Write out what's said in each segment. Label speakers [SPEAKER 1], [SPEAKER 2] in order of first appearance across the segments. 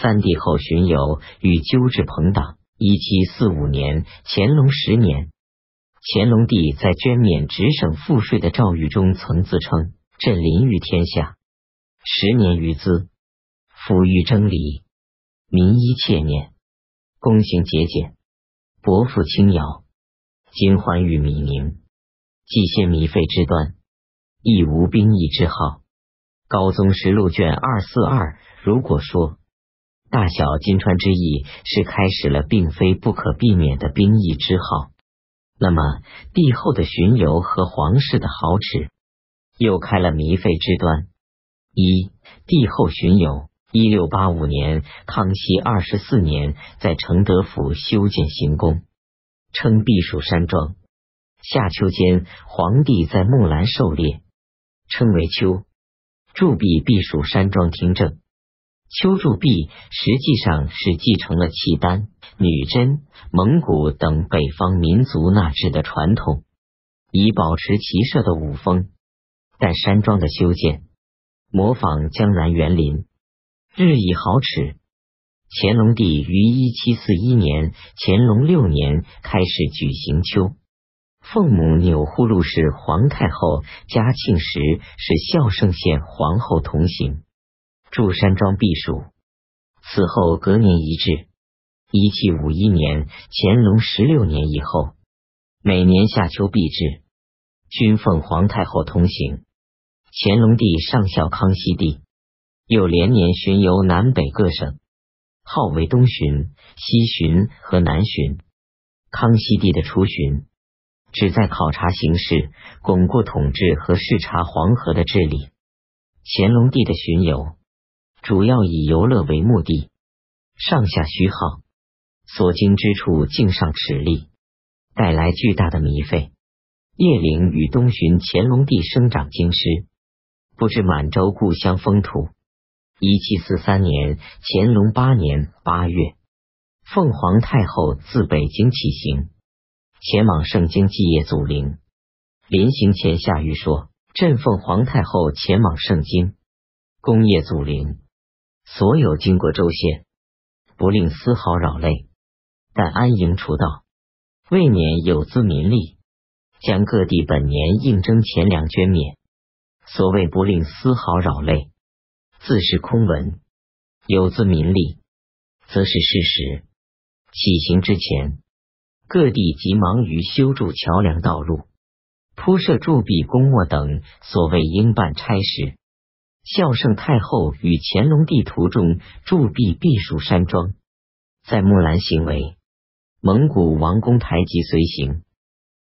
[SPEAKER 1] 三帝后巡游与纠治朋党。一七四五年，乾隆十年，乾隆帝在捐免直省赋税的诏谕中曾自称：“朕临于天下，十年余资，抚育征礼，民依切念，躬行节俭，薄赋轻徭，今欢遇米宁，既先糜费之端，亦无兵役之号。”高宗实录卷二四二。如果说。大小金川之役是开始了并非不可避免的兵役之号，那么帝后的巡游和皇室的豪侈又开了糜费之端。一帝后巡游，一六八五年，康熙二十四年，在承德府修建行宫，称避暑山庄。夏秋间，皇帝在木兰狩猎，称为秋，驻跸避暑山庄听政。丘筑壁实际上是继承了契丹、女真、蒙古等北方民族纳制的传统，以保持骑射的武风。但山庄的修建模仿江南园林，日益豪侈。乾隆帝于一七四一年（乾隆六年）开始举行秋。奉母钮祜禄氏皇太后嘉庆时，是孝圣县皇后同行。住山庄避暑，此后隔年一制。一七五一年，乾隆十六年以后，每年夏秋避制，均奉皇太后同行。乾隆帝上孝康熙帝，又连年巡游南北各省，号为东巡、西巡和南巡。康熙帝的出巡，旨在考察形势，巩固统治和视察黄河的治理。乾隆帝的巡游。主要以游乐为目的，上下虚耗，所经之处径上尺力，带来巨大的糜费。叶灵与东巡乾隆帝生长京师，不知满洲故乡风土。一七四三年，乾隆八年八月，凤凰太后自北京起行，前往盛京祭业祖陵。临行前下谕说：“朕奉皇太后前往盛京，恭谒祖陵。”所有经过州县，不令丝毫扰累，但安营除道，未免有资民力，将各地本年应征钱粮捐免。所谓不令丝毫扰累，自是空文；有资民力，则是事实。起行之前，各地急忙于修筑桥梁、道路、铺设筑壁、公墓等所谓应办差事。孝圣太后与乾隆帝途中驻跸避暑山庄，在木兰行为，蒙古王公台吉随行，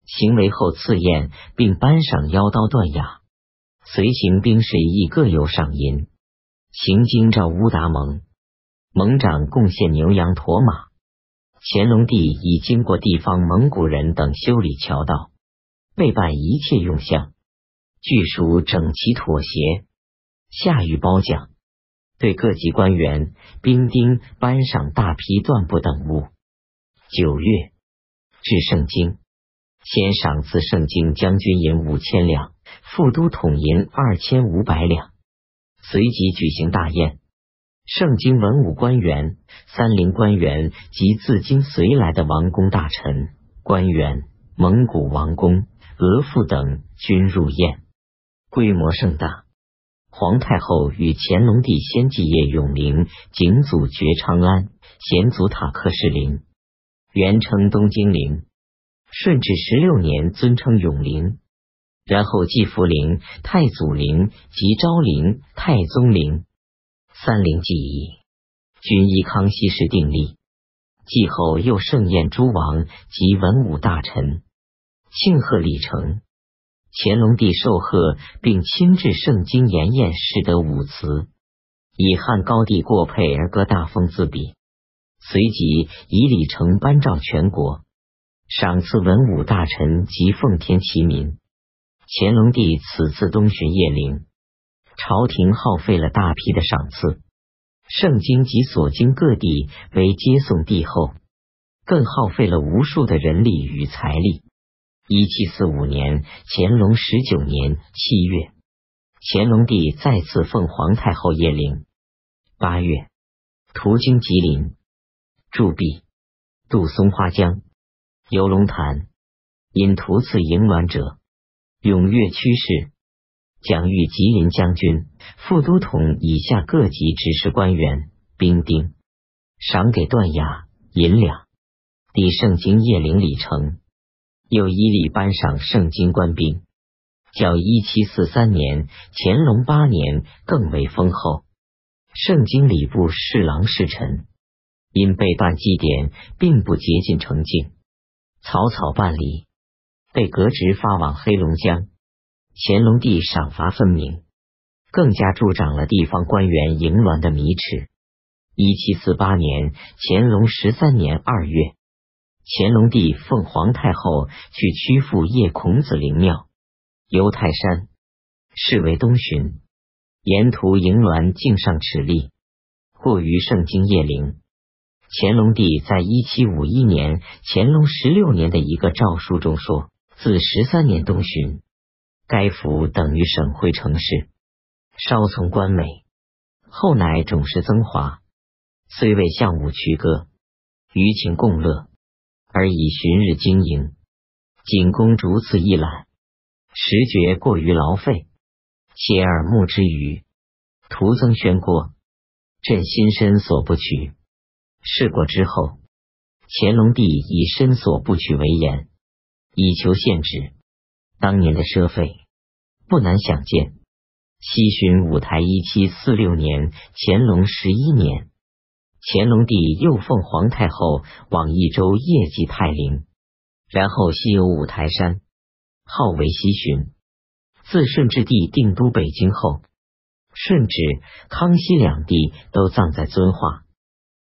[SPEAKER 1] 行为后赐宴，并颁赏腰刀断崖，随行兵士亦各有赏银。行经赵乌达盟，盟长贡献牛羊驼马，乾隆帝已经过地方蒙古人等修理桥道，备办一切用项，据属整齐妥协。下谕褒奖，对各级官员、兵丁颁赏大批缎布等物。九月至盛京，先赏赐盛京将军银五千两，副都统银二千五百两。随即举行大宴，盛京文武官员、三陵官员及自京随来的王公大臣、官员、蒙古王公、额驸等均入宴，规模盛大。皇太后与乾隆帝先继业永陵，景祖觉昌安，贤祖塔克士陵，原称东京陵。顺治十六年尊称永陵，然后继福陵、太祖陵及昭陵、太宗陵三陵记忆，均依康熙时定立。继后又盛宴诸王及文武大臣，庆贺礼成。乾隆帝受贺，并亲至盛京筵宴，诗得五词，以汉高帝过佩而歌大风自比。随即以礼成颁诏全国，赏赐文武大臣及奉天齐民。乾隆帝此次东巡叶陵，朝廷耗费了大批的赏赐，盛京及所经各地为接送帝后，更耗费了无数的人力与财力。一七四五年，乾隆十九年七月，乾隆帝再次奉皇太后谒陵。八月，途经吉林、驻壁、渡松花江、游龙潭，因途次迎銮者，踊跃趋势。蒋遇吉林将军、副都统以下各级指示官员、兵丁，赏给断押银两，抵盛京谒陵里程，又依例颁赏圣经官兵。较一七四三年乾隆八年更为丰厚。圣经礼部侍郎侍臣因被办祭典，并不竭尽诚敬，草草办理，被革职发往黑龙江。乾隆帝赏罚分明，更加助长了地方官员淫乱的迷痴。一七四八年乾隆十三年二月，乾隆帝奉皇太后去曲阜谒孔子陵庙。游泰山，是为东巡，沿途迎銮径上尺立，过于圣经叶陵。乾隆帝在一七五一年乾隆十六年的一个诏书中说：“自十三年东巡，该府等于省会城市，稍从官美，后乃种氏增华，虽未相武曲歌，余情共乐，而以旬日经营，仅供逐次一览。”时觉过于劳费，切耳目之余，徒增宣过，朕心深所不取。事过之后，乾隆帝以身所不取为言，以求限制。当年的奢费，不难想见。西巡五台，一七四六年，乾隆十一年，乾隆帝又奉皇太后往益州业绩泰陵，然后西游五台山。号为西巡，自顺治帝定都北京后，顺治、康熙两帝都葬在遵化。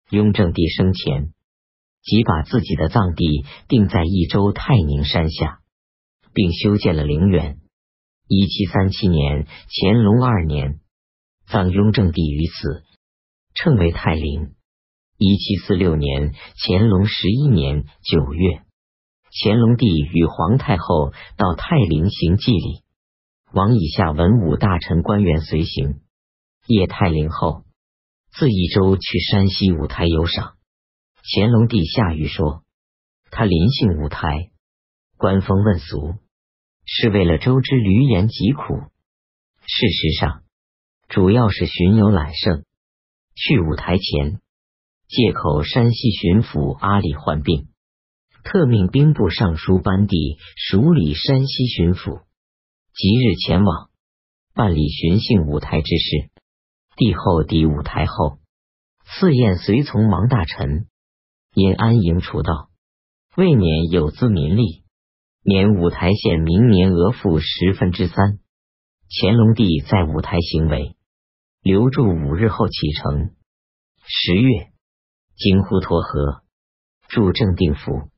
[SPEAKER 1] 雍正帝生前，即把自己的葬地定在益州泰宁山下，并修建了陵园。一七三七年，乾隆二年，葬雍正帝于此，称为泰陵。一七四六年，乾隆十一年九月。乾隆帝与皇太后到泰陵行祭礼，王以下文武大臣官员随行。谒泰陵后，自益州去山西五台游赏。乾隆帝下谕说：“他临幸五台，官风问俗，是为了周之闾阎疾苦。事实上，主要是巡游揽胜。去五台前，借口山西巡抚阿里患病。”特命兵部尚书班第署理山西巡抚，即日前往办理巡幸五台之事。帝后抵五台后，赐宴随从王大臣，因安营除道，未免有资民力，免五台县明年额赋十分之三。乾隆帝在五台行为，留住五日后启程。十月，经滹沱河，驻正定府。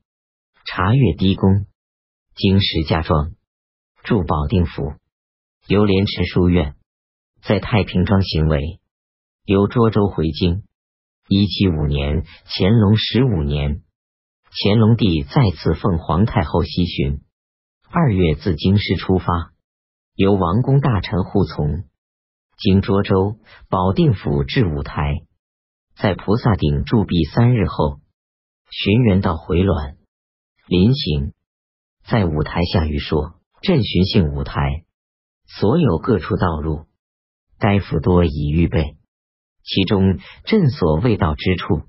[SPEAKER 1] 查阅低宫，经石家庄，驻保定府，由莲池书院，在太平庄行为，由涿州回京。一七五年，乾隆十五年，乾隆帝再次奉皇太后西巡。二月自京师出发，由王公大臣护从，经涿州、保定府至五台，在菩萨顶驻跸三日后，寻人到回銮。临行，在舞台下谕说：“朕巡幸舞台，所有各处道路，该府多已预备。其中朕所未到之处，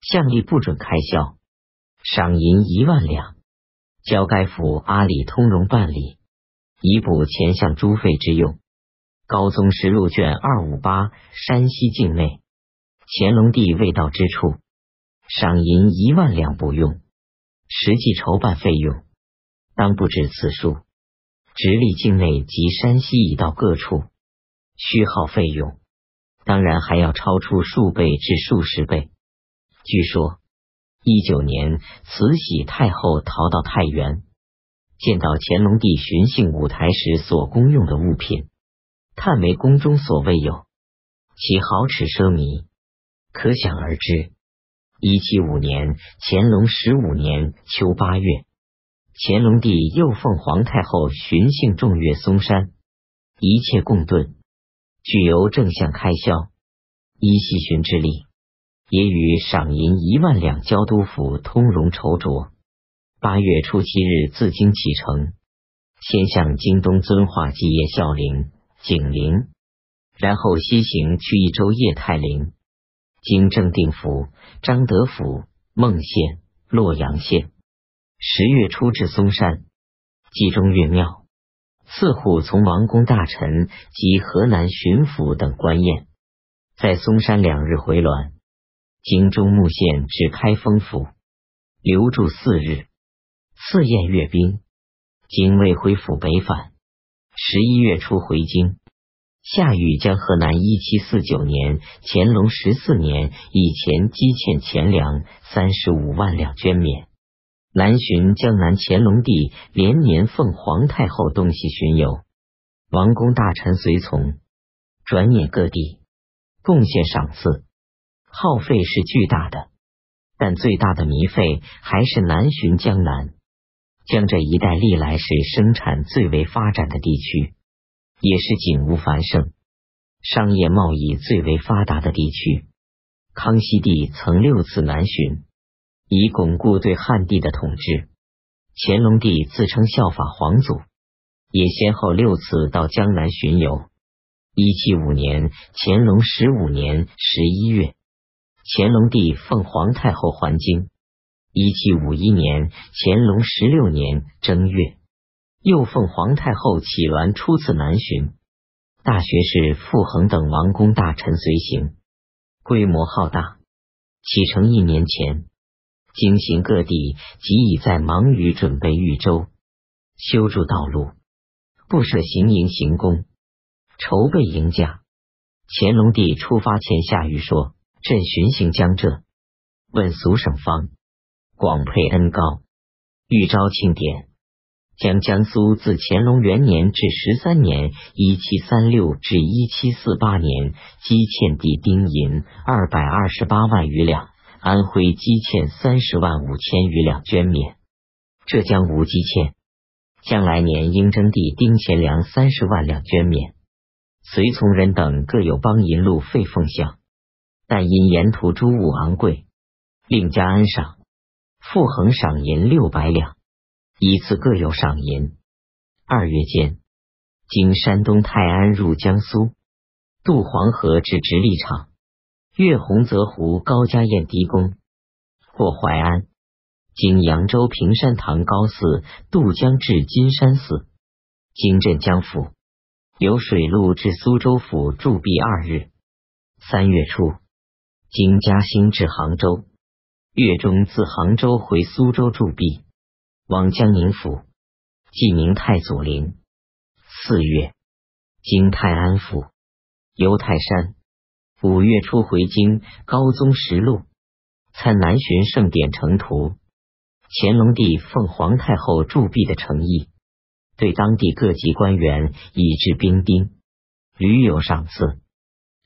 [SPEAKER 1] 相例不准开销，赏银一万两，交该府阿里通融办理，以补前项诸费之用。高宗实录卷二五八，山西境内，乾隆帝未到之处，赏银一万两不用。”实际筹办费用当不止此数，直隶境内及山西已到各处，虚耗费用当然还要超出数倍至数十倍。据说一九年，慈禧太后逃到太原，见到乾隆帝巡幸舞台时所公用的物品，叹为宫中所未有，其豪侈奢靡，可想而知。一七五年，乾隆十五年秋八月，乾隆帝又奉皇太后巡幸众岳嵩山，一切共顿，具由正向开销，依西巡之力，也与赏银一万两交督府通融筹酌。八月初七日自京启程，先向京东遵化祭业孝陵、景陵，然后西行去益州叶太陵，经正定府、张德府、孟县、洛阳县。十月初至嵩山，祭中岳庙，赐户从王公大臣及河南巡抚等官宴，在嵩山两日回銮。经中牟县至开封府，留住四日。赐宴阅兵，经魏辉府北返。十一月初回京。夏禹将河南一七四九年乾隆十四年以前积欠钱粮三十五万两捐免。南巡江南，乾隆帝连年奉皇太后东西巡游，王公大臣随从，转眼各地贡献赏赐。耗费是巨大的，但最大的糜费还是南巡江南。江浙一带历来是生产最为发展的地区，也是景物繁盛、商业贸易最为发达的地区。康熙帝曾六次南巡，以巩固对汉地的统治。乾隆帝自称效法皇祖，也先后六次到江南巡游。一七五年，乾隆十五年十一月。乾隆帝奉皇太后还京，一七五一年乾隆十六年正月，又奉皇太后启銮初次南巡，大学士傅恒等王公大臣随行，规模浩大。启程一年前，京行各地即已在忙于准备豫州，修筑道路，布设行营行宫，筹备迎驾。乾隆帝出发前下谕说。朕巡行江浙，问俗省方，广配恩高，欲招庆典，将江苏自乾隆元年至十三年（一七三六至一七四八年）积欠地丁银二百二十八万余两，安徽积欠三十万五千余两捐免，浙江无积欠，将来年应征地丁钱粮三十万两捐免，随从人等各有帮银路费奉项。但因沿途诸物昂贵，另加恩赏。复恒赏银六百两，依次各有赏银。二月间，经山东泰安入江苏，渡黄河至直隶场，越洪泽湖高家堰堤宫，过淮安，经扬州平山堂高寺渡江至金山寺，经镇江府，由水路至苏州府驻跸二日。三月初。经嘉兴至杭州，月中自杭州回苏州驻跸，往江宁府，祭明太祖陵。四月，经泰安府，游泰山。五月初回京，高宗实录，参南巡盛典成图。乾隆帝奉皇太后铸币的诚意，对当地各级官员以至兵丁，屡有赏赐。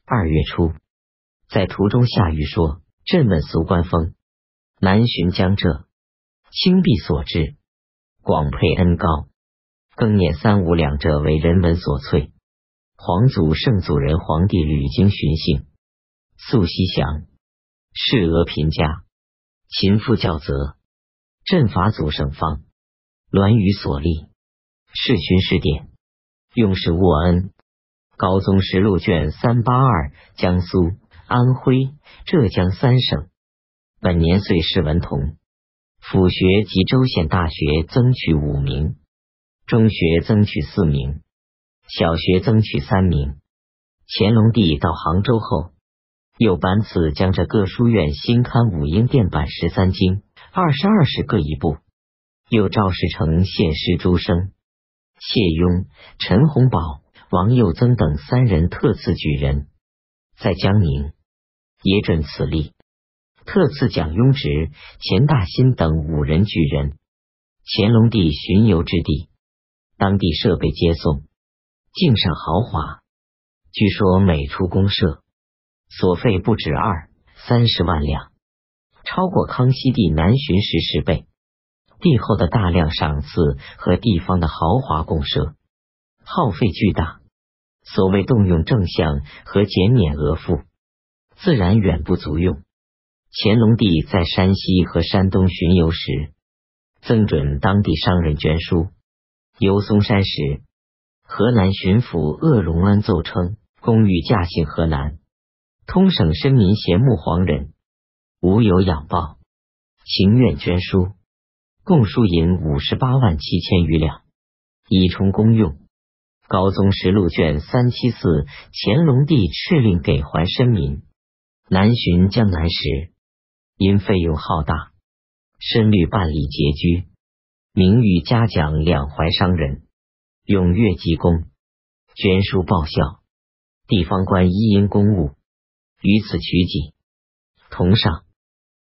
[SPEAKER 1] 二月初。在途中下雨说：“朕问俗官风，南巡江浙，清币所至，广配恩高，更念三五两者为人文所萃。皇祖圣祖仁皇帝屡经巡幸，素西祥，世俄贫家，勤父教则，朕法祖圣方，栾舆所立，世巡世典，用事沃恩。高宗实录卷三八二，江苏。”安徽、浙江三省。本年岁试文同，府学及州县大学增取五名，中学增取四名，小学增取三名。乾隆帝到杭州后，又颁赐江浙各书院新刊五英殿版十三经、二十二史各一部，又赵世成献诗诸生，谢雍、陈洪宝、王佑增等三人特赐举人，在江宁。也准此例，特赐蒋雍直、钱大新等五人举人。乾隆帝巡游之地，当地设备接送，敬上豪华。据说每处公社所费不止二三十万两，超过康熙帝南巡时十倍。帝后的大量赏赐和地方的豪华公社，耗费巨大。所谓动用正项和减免额赋。自然远不足用。乾隆帝在山西和山东巡游时，赠准当地商人捐书。游嵩山时，河南巡抚鄂荣安奏称，公欲驾幸河南，通省申民贤慕皇人，无有养报，情愿捐书，共输银五十八万七千余两，以充公用。高宗实录卷三七四，乾隆帝敕令给还生民。南巡江南时，因费用浩大，申律办理拮据，名誉嘉奖两淮商人，踊跃积功，捐书报效。地方官一因公务，于此取景。同上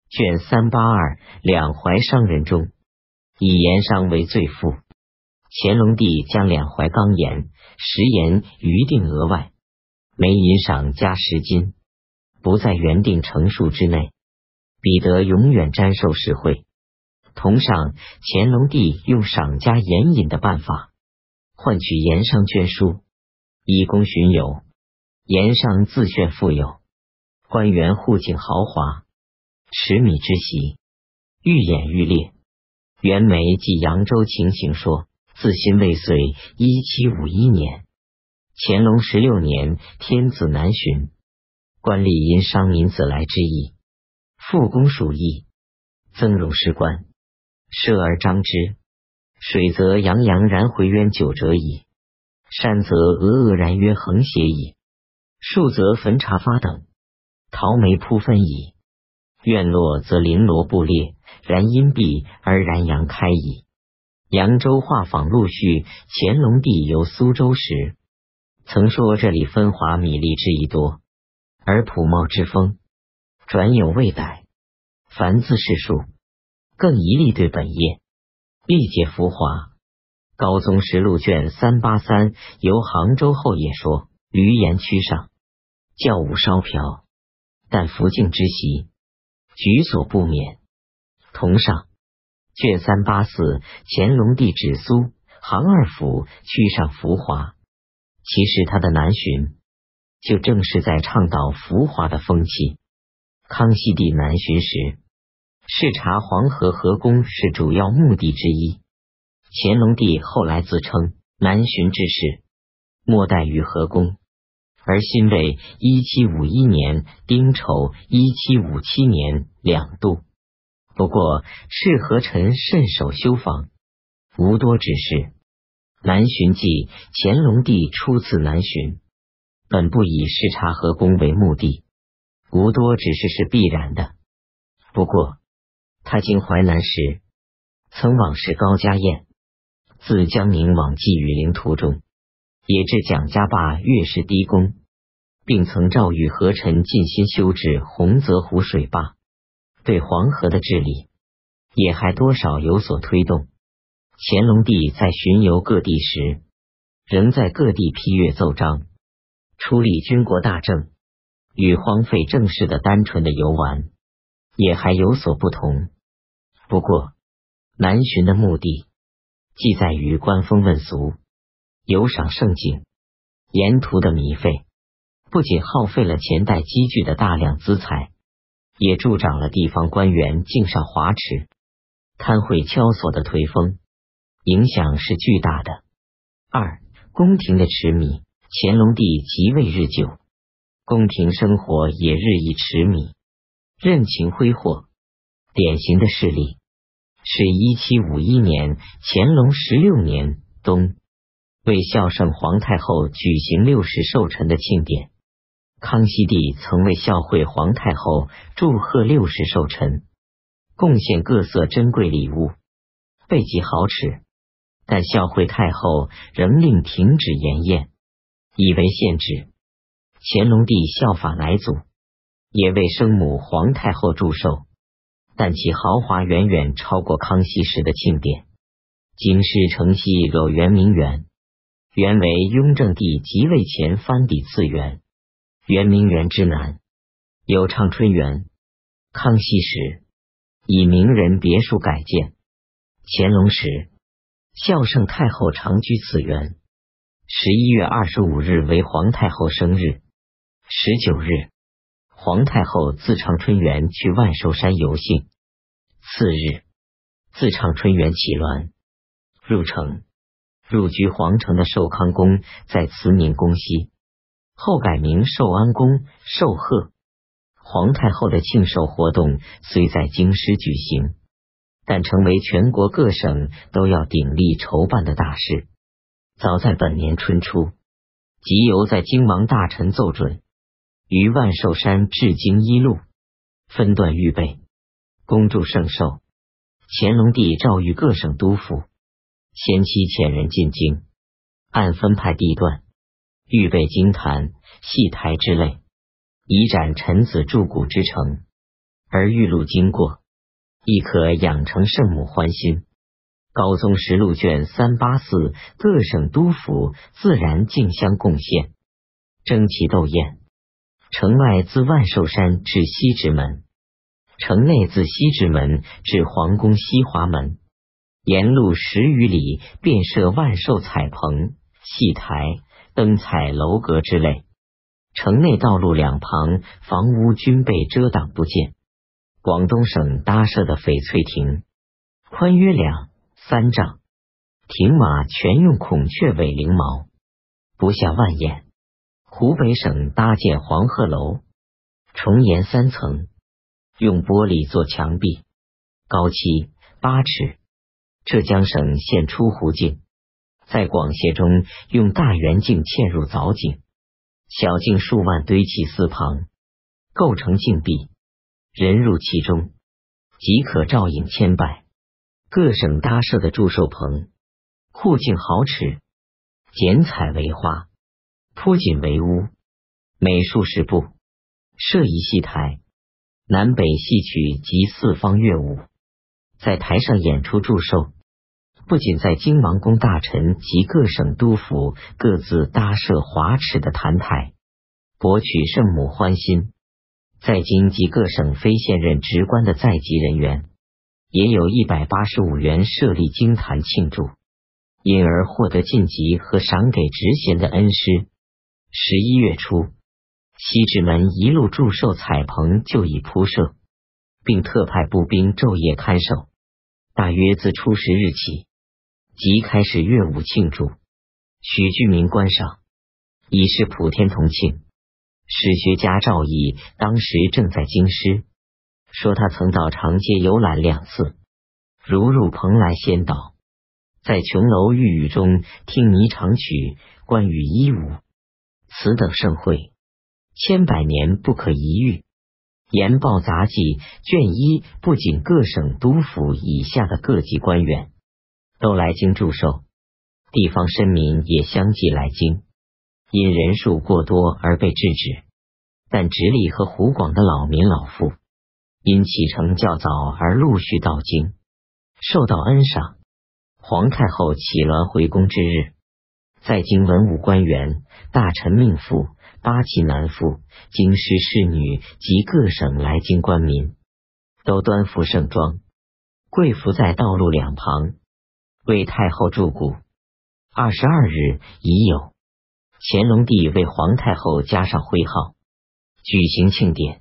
[SPEAKER 1] 卷三八二，两淮商人中，以盐商为最富。乾隆帝将两淮钢盐、食盐余定额外，每银赏加十金，不在原定成数之内，彼得永远沾受实惠。同上，乾隆帝用赏加盐引的办法，换取盐商捐书，以供巡游。盐商自炫富有，官员户境豪华，持米之席愈演愈烈。袁枚记扬州情形说。自新未遂，一七五一年，乾隆十六年，天子南巡，官吏因商民子来之意，复公属邑，增荣士官，设而张之。水则洋洋然回渊九折矣，山则峨峨然曰横斜矣，树则焚茶发等，桃梅铺分矣。院落则绫罗布列，然阴蔽而然阳开矣。扬州画舫陆续，乾隆帝游苏州时，曾说这里分华米粒之意多，而朴茂之风，转有未逮。凡自是书，更一力对本业，历解浮华。高宗实录卷三八三，由杭州后也说：闾阎区上，教武稍飘，但福晋之习，举所不免。同上。卷三八四，乾隆帝指苏杭二府区上浮华。其实他的南巡，就正是在倡导浮华的风气。康熙帝南巡时，视察黄河河工是主要目的之一。乾隆帝后来自称南巡之事，莫待于河工，而新为一七五一年丁丑，一七五七年两度。不过，赤河臣慎守修房，无多指示。南巡记，乾隆帝初次南巡，本不以视察河工为目的，无多指示是必然的。不过，他经淮南时，曾往视高家宴，自江宁往寄雨陵途中，也至蒋家坝月事低宫，并曾诏谕河臣尽心修治洪泽湖水坝。对黄河的治理也还多少有所推动。乾隆帝在巡游各地时，仍在各地批阅奏章，处理军国大政，与荒废正事的单纯的游玩也还有所不同。不过，南巡的目的，既在于观风问俗、游赏盛景，沿途的米费不仅耗费了前代积聚的大量资财。也助长了地方官员敬上华池、贪贿敲索的颓风，影响是巨大的。二宫廷的痴迷，乾隆帝即位日久，宫廷生活也日益痴迷，任情挥霍。典型的事例是一七五一年，乾隆十六年冬，为孝圣皇太后举行六十寿辰的庆典。康熙帝曾为孝惠皇太后祝贺六十寿辰，贡献各色珍贵礼物，备极豪侈。但孝惠太后仍令停止筵宴，以为限制。乾隆帝效法乃祖，也为生母皇太后祝寿，但其豪华远远超过康熙时的庆典。京师城西有圆明园，原为雍正帝即位前藩邸次园。圆明园之南有畅春园，康熙时以名人别墅改建。乾隆时孝圣太后常居此园。十一月二十五日为皇太后生日，十九日皇太后自长春园去万寿山游幸。次日，自长春园起鸾入城，入居皇城的寿康宫在慈宁宫西，后改名寿安宫。寿贺皇太后的庆寿活动虽在京师举行，但成为全国各省都要鼎力筹办的大事。早在本年春初，即由在京王大臣奏准。于万寿山至京一路分段预备，恭祝圣寿。乾隆帝诏谕各省督府，先期遣人进京，按分派地段预备金坛、戏台之类，以展臣子筑古之诚。而玉路经过，亦可养成圣母欢心。高宗实录卷三八四，各省督府自然竞相贡献，争奇斗艳。城外自万寿山至西直门，城内自西直门至皇宫西华门，沿路十余里便设万寿彩棚、戏台、灯彩楼阁之类。城内道路两旁房屋均被遮挡不见。广东省搭设的翡翠亭，宽约两三丈，亭瓦全用孔雀尾翎毛，不下万眼。湖北省搭建黄鹤楼，重檐三层，用玻璃做墙壁，高七八尺。浙江省现出湖镜，在广榭中用大圆镜嵌入藻井，小径数万堆砌四旁，构成镜壁，人入其中即可照影千百。各省搭设的祝寿棚，护镜豪尺，剪彩为花。铺锦为屋，每数十步设一戏台，南北戏曲及四方乐舞，在台上演出祝寿。不仅在京王宫大臣及各省督府各自搭设华池的坛台，博取圣母欢心。在京及各省非现任职官的在籍人员，也有一百八十五员设立京坛庆祝，因而获得晋级和赏给职衔的恩师。十一月初，西直门一路祝寿彩棚就已铺设，并特派步兵昼夜看守。大约自初十日起，即开始乐舞庆祝，许居民观赏，以示普天同庆。史学家赵毅当时正在京师，说他曾到长街游览两次，如入蓬莱仙岛，在琼楼玉宇中听霓裳曲，观羽衣舞。此等盛会，千百年不可一遇。《研报杂记》卷一，不仅各省督府以下的各级官员都来京祝寿，地方绅民也相继来京，因人数过多而被制止。但直隶和湖广的老民老妇因启程较早而陆续到京，受到恩赏。皇太后启鸾回宫之日。在京文武官员、大臣、命妇、八旗男妇、京师侍女及各省来京官民，都端服盛装，跪伏在道路两旁，为太后祝古。二十二日已有乾隆帝为皇太后加上徽号，举行庆典。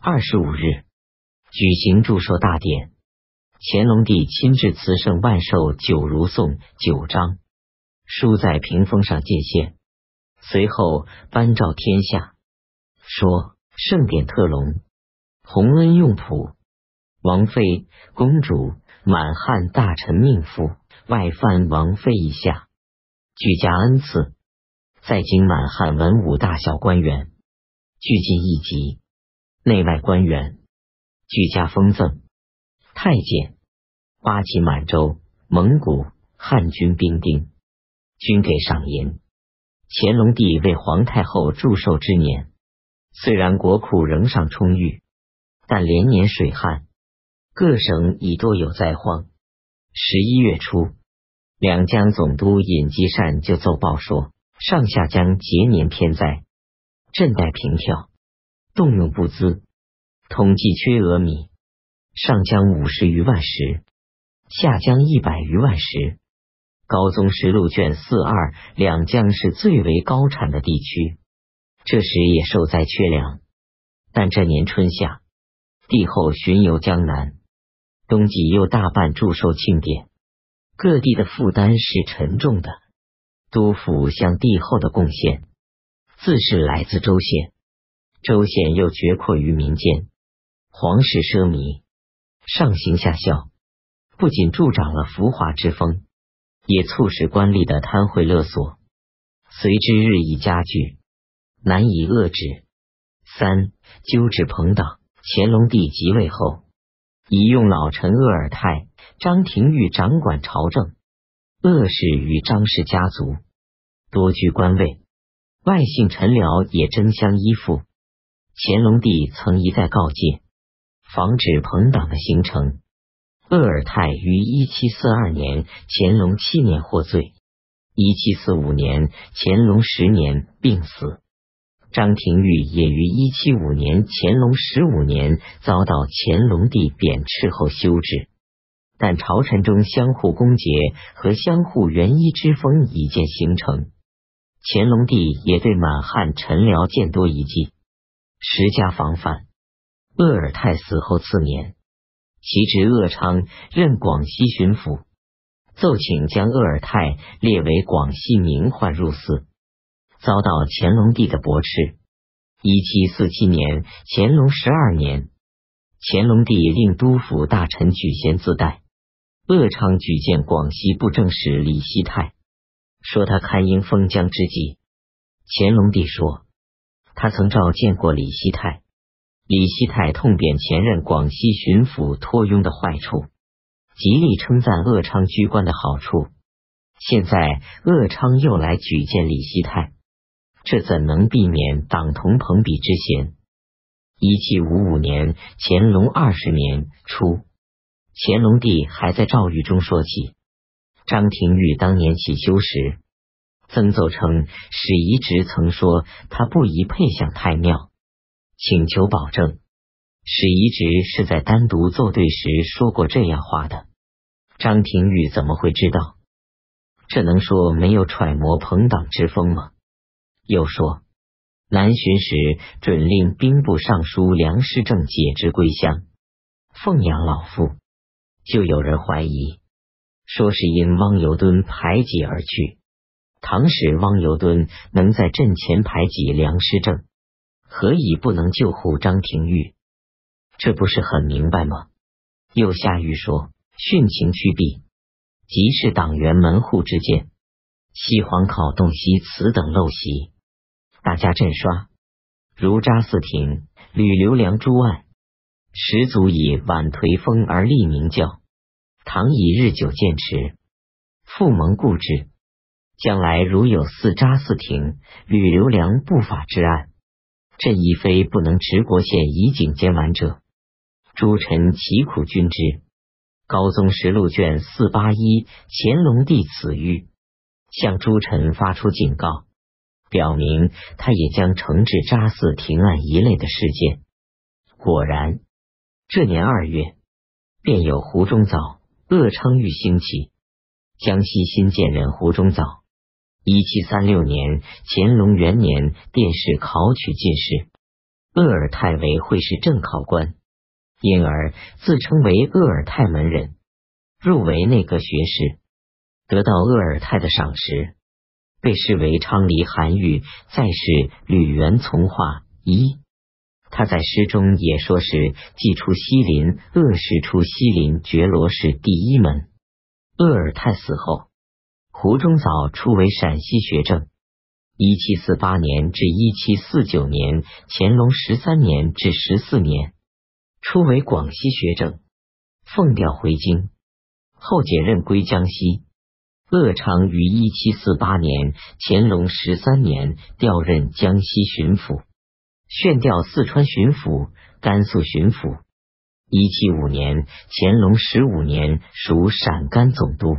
[SPEAKER 1] 二十五日举行祝寿大典，乾隆帝亲至慈圣万寿九如颂九章。书在屏风上进献，随后颁诏天下，说圣典特隆，洪恩用普，王妃、公主、满汉大臣、命妇、外犯王妃以下，俱加恩赐。在京满汉文武大小官员，俱进一级；内外官员，俱加封赠。太监、八旗满洲、蒙古、汉军兵丁。均给赏银。乾隆帝为皇太后祝寿之年，虽然国库仍尚充裕，但连年水旱，各省已多有灾荒。十一月初，两江总督尹继善就奏报说，上下江节年偏灾，赈贷平跳，动用物资，统计缺额米，上江五十余万石，下江一百余万石。高宗实录卷四二，两江是最为高产的地区，这时也受灾缺粮。但这年春夏，帝后巡游江南，冬季又大办祝寿庆典，各地的负担是沉重的。督府向帝后的贡献，自是来自州县，州县又绝阔于民间，皇室奢靡，上行下效，不仅助长了浮华之风，也促使官吏的贪贿勒索，随之日益加剧，难以遏制。三纠治朋党。乾隆帝即位后，已用老臣鄂尔泰、张廷玉掌管朝政，鄂氏与张氏家族多居官位，外姓臣僚也争相依附。乾隆帝曾一再告诫，防止朋党的形成。鄂尔泰于一七四二年乾隆七年获罪，一七四五年乾隆十年病死。张廷玉也于一七五年乾隆十五年遭到乾隆帝贬斥后休治，但朝臣中相互攻讦和相互援衣之风已见形成。乾隆帝也对满汉臣僚见多一计，施加防范。鄂尔泰死后次年，其侄鄂昌任广西巡抚，奏请将鄂尔泰列为广西名宦入祀。遭到乾隆帝的驳斥。一七四七年，乾隆十二年，乾隆帝令督府大臣举贤自代。鄂昌举荐广西布政使李希泰，说他堪应封疆之际。乾隆帝说，他曾召见过李希泰。李希泰痛扁前任广西巡抚托庸的坏处，极力称赞鄂昌居官的好处。现在鄂昌又来举荐李希泰。这怎能避免党同朋比之嫌？一七五五年，乾隆二十年初，乾隆帝还在诏狱中说起张廷玉当年起修时，曾奏称史遗直曾说他不宜配享太庙，请求保证史遗直是在单独奏对时说过这样话的。张廷玉怎么会知道？这能说没有揣摩朋党之风吗？又说，南巡时准令兵部尚书梁师正解职归乡，奉养老父。就有人怀疑，说是因汪尤敦排挤而去。唐使汪尤敦能在阵前排挤梁师正，何以不能救护张廷玉？这不是很明白吗？又下谕说，殉情趋避，即是党员门户之见，西皇考洞悉此等陋习。大家振刷，如扎四庭、吕留良诸案，实足以挽颓风而立明教。唐以日久见迟，复蒙固执。将来如有似扎四庭、吕留良不法之案，朕亦非不能直国县以警监完者。诸臣其苦君之。高宗实录卷四八一，乾隆帝此谕，向诸臣发出警告。表明他也将惩治扎寺停案一类的事件。果然，这年二月，便有胡中藻、鄂昌玉兴起。江西新建人胡中藻，一七三六年乾隆元年殿试考取进士，鄂尔泰为会试正考官，因而自称为鄂尔泰门人，入围内阁学士，得到鄂尔泰的赏识。被视为昌黎韩愈再世吕元从化一，他在诗中也说是既出西林，鄂氏出西林觉罗氏第一门。鄂尔泰死后，胡中藻出为陕西学政，一七四八年至一七四九年，乾隆十三年至十四年，初为广西学政，奉调回京，后解任归江西。鄂昌于一七四八年乾隆十三年调任江西巡抚，炫调四川巡抚、甘肃巡抚。一七五年乾隆十五年属陕甘总督。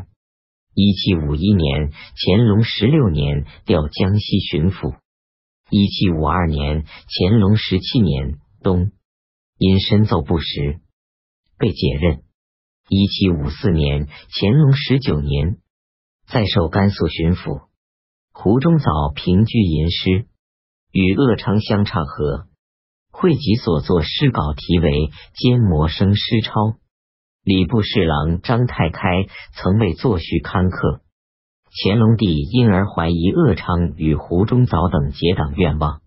[SPEAKER 1] 一七五一年乾隆十六年调江西巡抚。一七五二年乾隆十七年冬，因身奏不实，被解任。一七五四年乾隆十九年。再受甘肃巡抚，胡中藻平居吟诗，与鄂昌相唱和。汇集所作诗稿，题为《兼磨生诗钞》。礼部侍郎张太开曾为作序刊刻。乾隆帝因而怀疑鄂昌与胡中藻等结党愿望。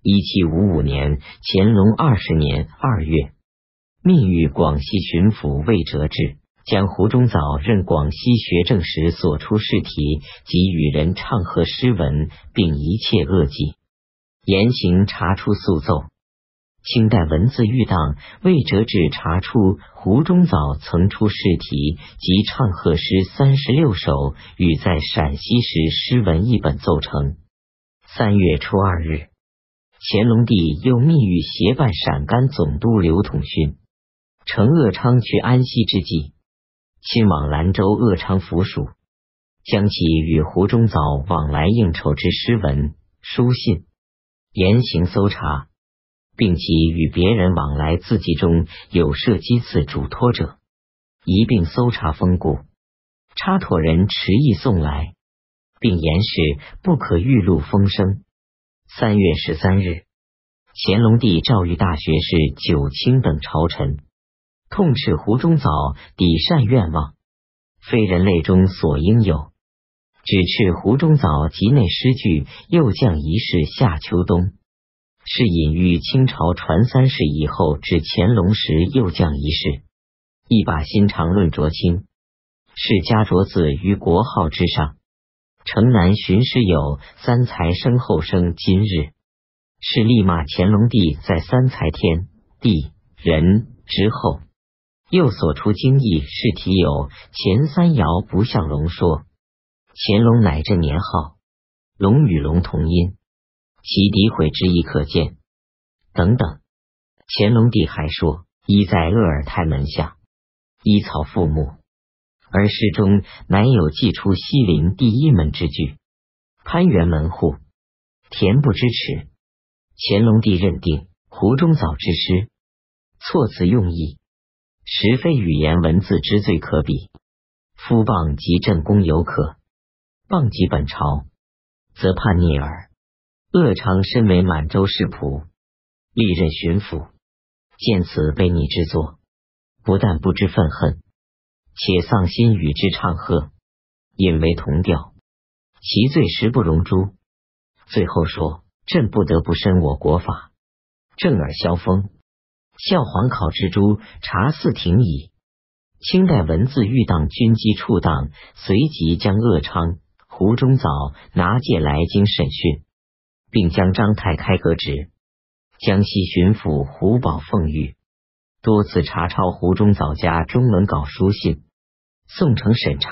[SPEAKER 1] 一七五五年，乾隆二十年二月，密谕广西巡抚魏哲志，将胡中藻任广西学政时所出试题及与人唱和诗文，并一切恶迹，严刑查出速奏。清代文字狱档魏哲志查出胡中藻曾出试题及唱和诗三十六首，与在陕西时诗文一本奏成。三月初二日，乾隆帝又密谕协办陕甘总督刘统勋，乘鄂昌去安西之际，亲往兰州鄂昌府署，将其与胡中藻往来应酬之诗文、书信严刑搜查。并其与别人往来字迹中有涉及次嘱托者，一并搜查封固。插妥人迟意送来，并严使不可预露风声。三月十三日，乾隆帝诏谕大学士九卿等朝臣，痛斥胡中藻抵善愿望，非人类中所应有。只斥胡中藻集内诗句又降一世夏秋冬。是隐喻清朝传三世以后至乾隆时又降一世，一把心肠论浊清，是家着字于国号之上。城南巡师有三才生后生今日，是力骂乾隆帝在三才天地人之后。又所出经义是题有前三爻不像龙说，乾隆乃这年号，龙与龙同音。其诋毁之意可见。等等，乾隆帝还说：“一在鄂尔泰门下，依草覆木，而诗中乃有祭出西林第一门之句。攀援门户，恬不知耻。”乾隆帝认定胡中藻之诗措辞用意，实非语言文字之最可比。夫谤及正宫犹可，谤及本朝，则叛逆耳。鄂昌身为满洲世仆，历任巡抚，见此被逆之作，不但不知愤恨，且丧心与之唱和，引为同调，其罪实不容诛。最后说：“朕不得不申我国法，正而萧风，孝皇考之诛，查嗣庭矣。”清代文字狱档军机处档随即将鄂昌、胡中藻拿借来京审讯。并将张太开革职，江西巡抚胡宝凤玉多次查抄胡中藻家中文稿书信，送呈审查。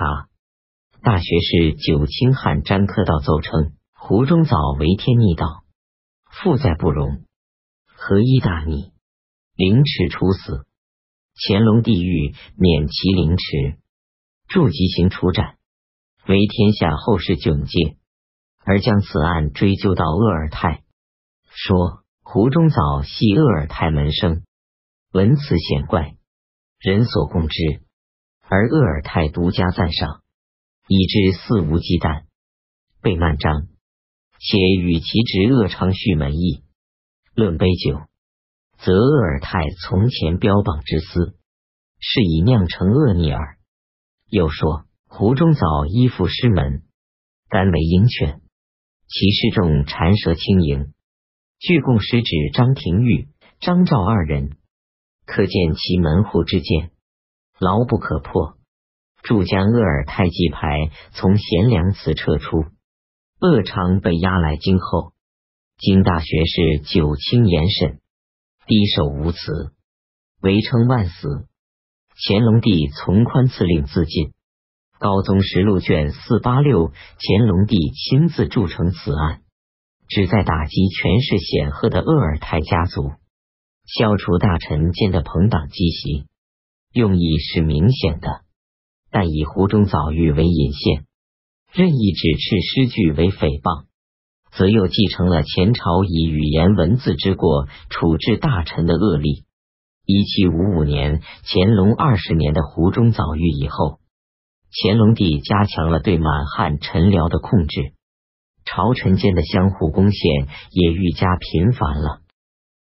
[SPEAKER 1] 大学士九卿汉詹克道奏称胡中藻为天逆道，负载不容，何一大逆，凌迟处死。乾隆帝谕免其凌迟，助极刑处斩，为天下后世窘戒。而将此案追究到鄂尔泰，说胡中藻系鄂尔泰门生，文辞显怪，人所共知，而鄂尔泰独家赞赏，以致肆无忌惮，被漫章，且与其侄鄂昌叙门义，论杯酒，则鄂尔泰从前标榜之私，是以酿成恶逆耳。又说胡中藻依附师门，甘为鹰犬。其诗中蝉舌轻盈，据供使指张廷玉、张兆二人，可见其门户之见。牢不可破。助将鄂尔泰祭牌从贤良祠撤出，鄂昌被押来京后，经大学士九卿严审，低首无辞，唯称万死。乾隆帝从宽赐令自尽。高宗实录卷四八六，乾隆帝亲自铸成此案，旨在打击权势显赫的鄂尔泰家族，消除大臣间的朋党积习，用意是明显的。但以湖中藻誉为引线，任意指斥诗句为诽谤，则又继承了前朝以语言文字之过处置大臣的恶例。一七五五年，乾隆二十年的湖中藻狱以后。乾隆帝加强了对满汉臣僚的控制，朝臣间的相互攻陷也愈加频繁了。